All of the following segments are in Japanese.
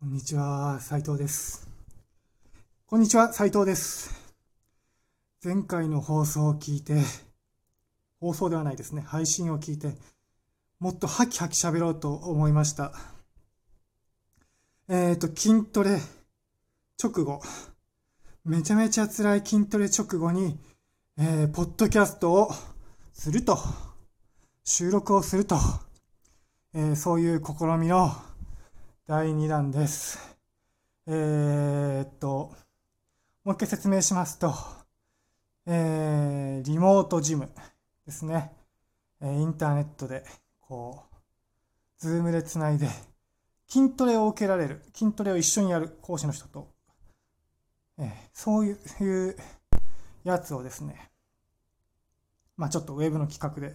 こんにちは、斉藤です。こんにちは、斉藤です。前回の放送を聞いて、放送ではないですね、配信を聞いて、もっとハキハキ喋ろうと思いました。えっ、と、筋トレ直後、めちゃめちゃ辛い筋トレ直後に、えーポッドキャストをすると、収録をすると、えーそういう試みの第2弾です。えーっと、もう一回説明しますと、えーリモートジムですね。えーインターネットで、こう、 Zoom でつないで、筋トレを受けられる、筋トレを一緒にやる講師の人と、えそういうやつをですね、まあちょっとウェブの企画で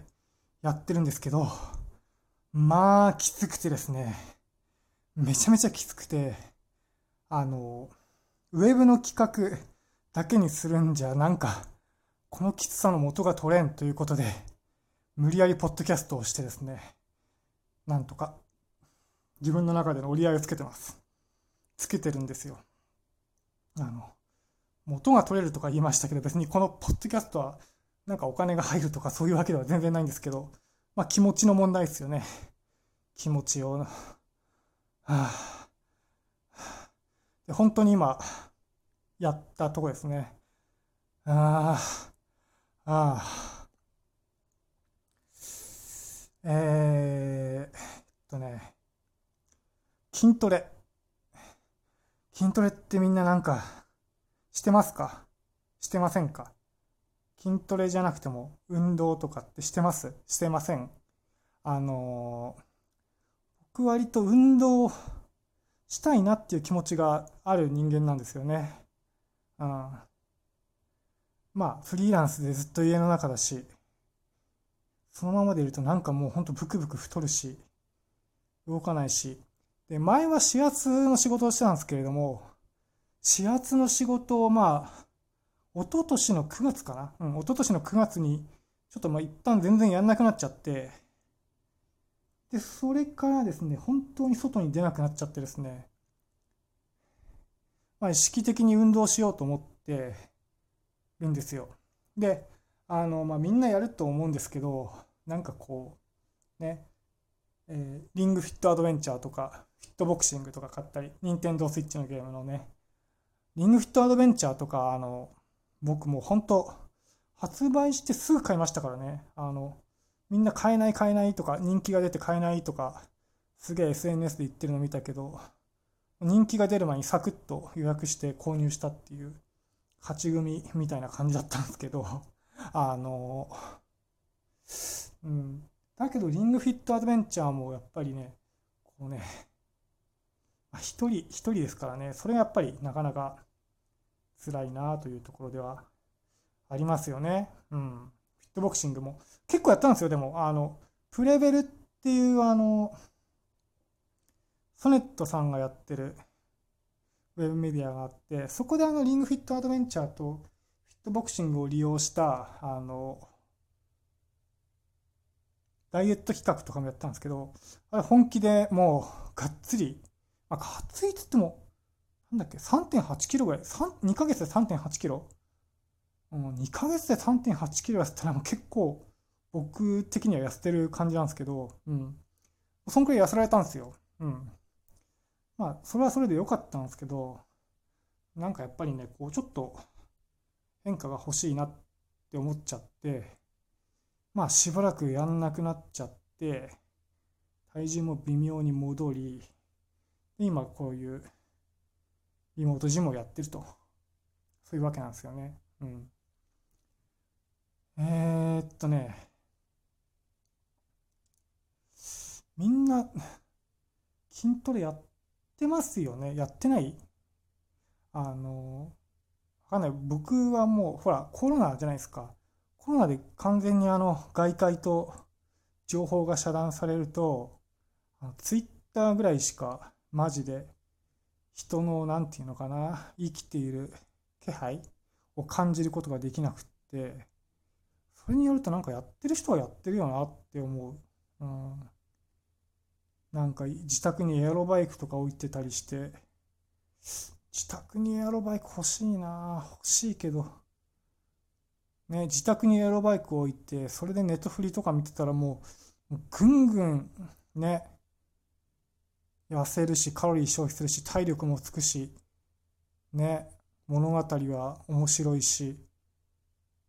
やってるんですけど、まあきつくてですね、めちゃめちゃきつくて、あの、ウェブの企画だけにするんじゃ、なんか、このきつさの元が取れんということで、無理やりポッドキャストをしてですね、なんとか、自分の中での折り合いをつけてます。つけてるんですよ。あの、元が取れるとか言いましたけど、別にこのポッドキャストは、なんかお金が入るとかそういうわけでは全然ないんですけど、まあ気持ちの問題ですよね。気持ちを。はあ、本当に今、やったとこですね。ああ、ああ。えー、っとね、筋トレ。筋トレってみんななんか、してますか？してませんか？筋トレじゃなくても運動とかってしてます？してません？あのー僕割と運動したいなっていう気持ちがある人間なんですよね。うん。まあ、フリーランスでずっと家の中だし、そのままでいるとなんかもうほんとブクブク太るし、動かないし。で、前は指圧の仕事をしてたんですけれども、指圧の仕事をまあ、一昨年の9月かな？うん、一昨年の9月に、ちょっとまあ一旦全然やんなくなっちゃって、で、それからですね、本当に外に出なくなっちゃってですね、まあ、意識的に運動しようと思ってるんですよ。で、あの、まあ、みんなやると思うんですけど、なんかこう、ね、えーリングフィットアドベンチャーとか、フィットボクシングとか買ったり、ニンテンドースイッチのゲームのね、リングフィットアドベンチャーとか、あの、僕もう本当、発売してすぐ買いましたからね、あの、みんな買えない買えないとか、人気が出て買えないとか、すげえ SNS で言ってるの見たけど、人気が出る前にサクッと予約して購入したっていう、勝ち組みたいな感じだったんですけど、あの、うん。だけど、リングフィットアドベンチャーもやっぱりね、こうね、一人、一人ですからね、それがやっぱりなかなか辛いなというところではありますよね。うん。フィットボクシングも。結構やったんですよ、でも。あの、プレベルっていう、あの、ソネットさんがやってるウェブメディアがあって、そこであの、リングフィットアドベンチャーとフィットボクシングを利用した、あの、ダイエット企画とかもやったんですけど、あれ本気でもう、がっつり、まあ、がっつりって言っても、なんだっけ、3.8キロぐらい、2ヶ月で3.8キロ。う、2ヶ月で3.8キロ痩せたらもう結構、僕的には痩せてる感じなんですけど、うん。そんくらい痩せられたんですよ。うん。まあ、それはそれで良かったんですけど、なんかやっぱりね、こう、ちょっと変化が欲しいなって思っちゃって、まあ、しばらくやんなくなっちゃって、体重も微妙に戻り、で今こういうリモートジムをやってると、そういうわけなんですよね。うん。えー、っとね、みんな筋トレやってますよね？やってない？あの、わかんない。僕はもう、ほら、コロナじゃないですか。コロナで完全にあの、外界と情報が遮断されると、ツイッターぐらいしか、マジで、人の、なんていうのかな、生きている気配を感じることができなくって、それによるとなんかやってる人はやってるよなって思う。うん。なんか自宅にエアロバイクとか置いてたりして、自宅にエアロバイク欲しいな欲しいけど、ね、自宅にエアロバイク置いて、それでネットフリとか見てたらもう、ぐんぐん、ね、痩せるし、カロリー消費するし、体力もつくし、ね、物語は面白いし、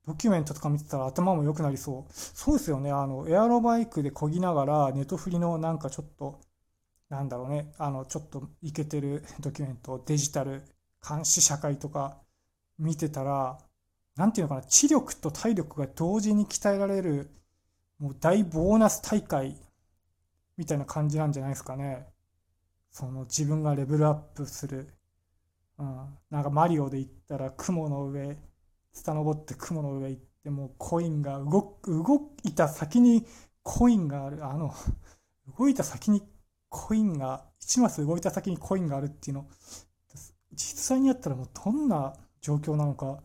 ドキュメントとか見てたら頭も良くなりそう。そうですよね。あの、エアロバイクで漕ぎながら、ネトフリのなんかちょっと、なんだろうね、あの、ちょっとイケてる ドキュメント、デジタル、監視社会とか見てたら、なんていうのかな、知力と体力が同時に鍛えられる、もう大ボーナス大会みたいな感じなんじゃないですかね。その自分がレベルアップする。うん。なんかマリオで言ったら雲の上、下登って雲の上行ってもうコインが動動いた先にコインがある。あの動いた先にコインが1マス動いた先にコインがあるっていうの。実際にやったらもうどんな状況なのか。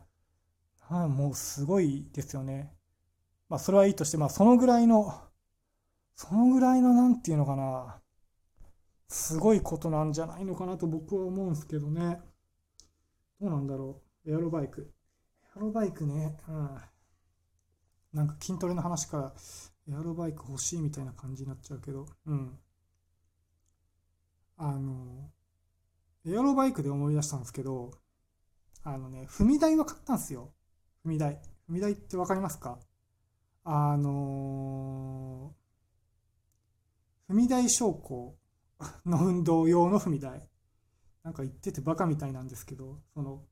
あもうすごいですよね。まあそれはいいとしてまあそのぐらいのそのぐらいのなんていうのかな。すごいことなんじゃないのかなと僕は思うんですけどね。どうなんだろう。エアロバイク。エアロバイクね、うん。なんか筋トレの話からエアロバイク欲しいみたいな感じになっちゃうけど、うん。あの、エアロバイクで思い出したんですけど、あのね、踏み台は買ったんですよ。踏み台。踏み台ってわかりますか？あのー、踏み台昇降 の運動用の踏み台。なんか言っててバカみたいなんですけど、その、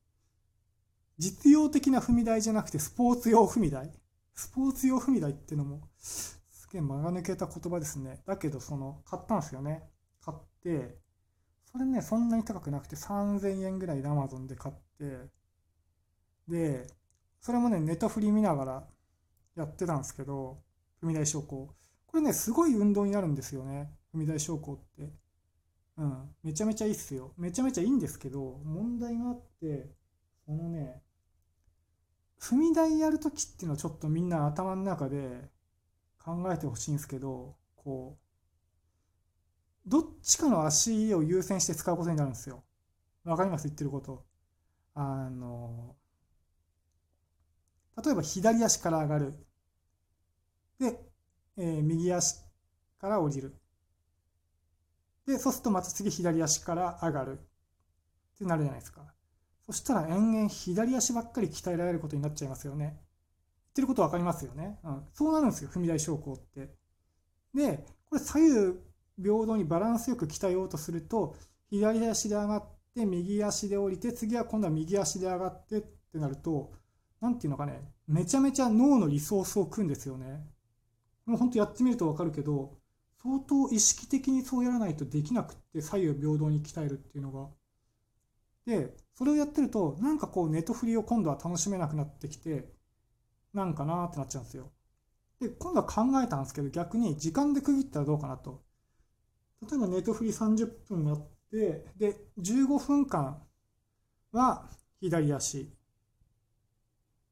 実用的な踏み台じゃなくてスポーツ用踏み台？スポーツ用踏み台っていうのもすげえ間が抜けた言葉ですね。だけどその買ったんですよね。買って、それね、そんなに高くなくて3000円ぐらいで Amazon で買って、で、それもね、ネタ振り見ながらやってたんですけど、踏み台昇降。これね、すごい運動になるんですよね。踏み台昇降って。うん。めちゃめちゃいいっすよ。めちゃめちゃいいんですけど、問題があって、そのね、踏み台やるときっていうのはちょっとみんな頭の中で考えてほしいんですけど、こう、どっちかの足を優先して使うことになるんですよ。わかります？言ってること。あの、例えば左足から上がる。で、えー、右足から降りる。で、そうするとまた次左足から上がる。ってなるじゃないですか。そしたら延々左足ばっかり鍛えられることになっちゃいますよね。言ってること分かりますよね。うん、そうなるんですよ、踏み台昇降って。で、これ左右平等にバランスよく鍛えようとすると、左足で上がって、右足で降りて、次は今度は右足で上がってってなると、何ていうのかね、めちゃめちゃ脳のリソースを組んですよね。もう本当やってみると分かるけど、相当意識的にそうやらないとできなくって左右平等に鍛えるっていうのが。で、それをやってると、なんかこうネットフリを今度は楽しめなくなってきて、なんかなーってなっちゃうんですよ。で、今度は考えたんですけど、逆に時間で区切ったらどうかなと。例えばネットフリ30分やって、で、15分間は左足。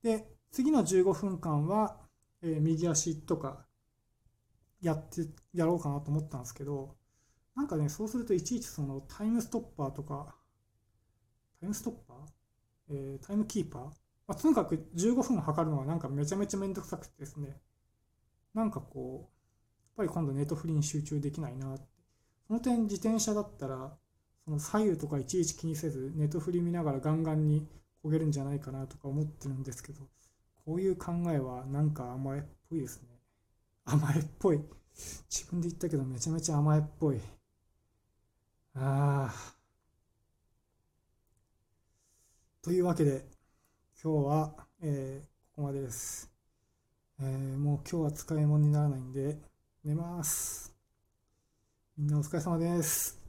で、次の15分間は、えー、右足とかやって、やろうかなと思ったんですけど、なんかね、そうするといちいちそのタイムストッパーとか、タイムストッパー、えー、タイムキーパー、まあ、とにかく15分測るのはなんかめちゃめちゃめんどくさくてですね、なんかこう、やっぱり今度ネットフリーに集中できないなって。その点自転車だったら、その左右とかいちいち気にせず、ネットフリー見ながらガンガンに焦げるんじゃないかなとか思ってるんですけど、こういう考えはなんか甘えっぽいですね。甘えっぽい。自分で言ったけどめちゃめちゃ甘えっぽい。ああ。というわけで、今日は、えー、ここまでです。えー、もう今日は使い物にならないんで、寝ます。みんなお疲れ様です。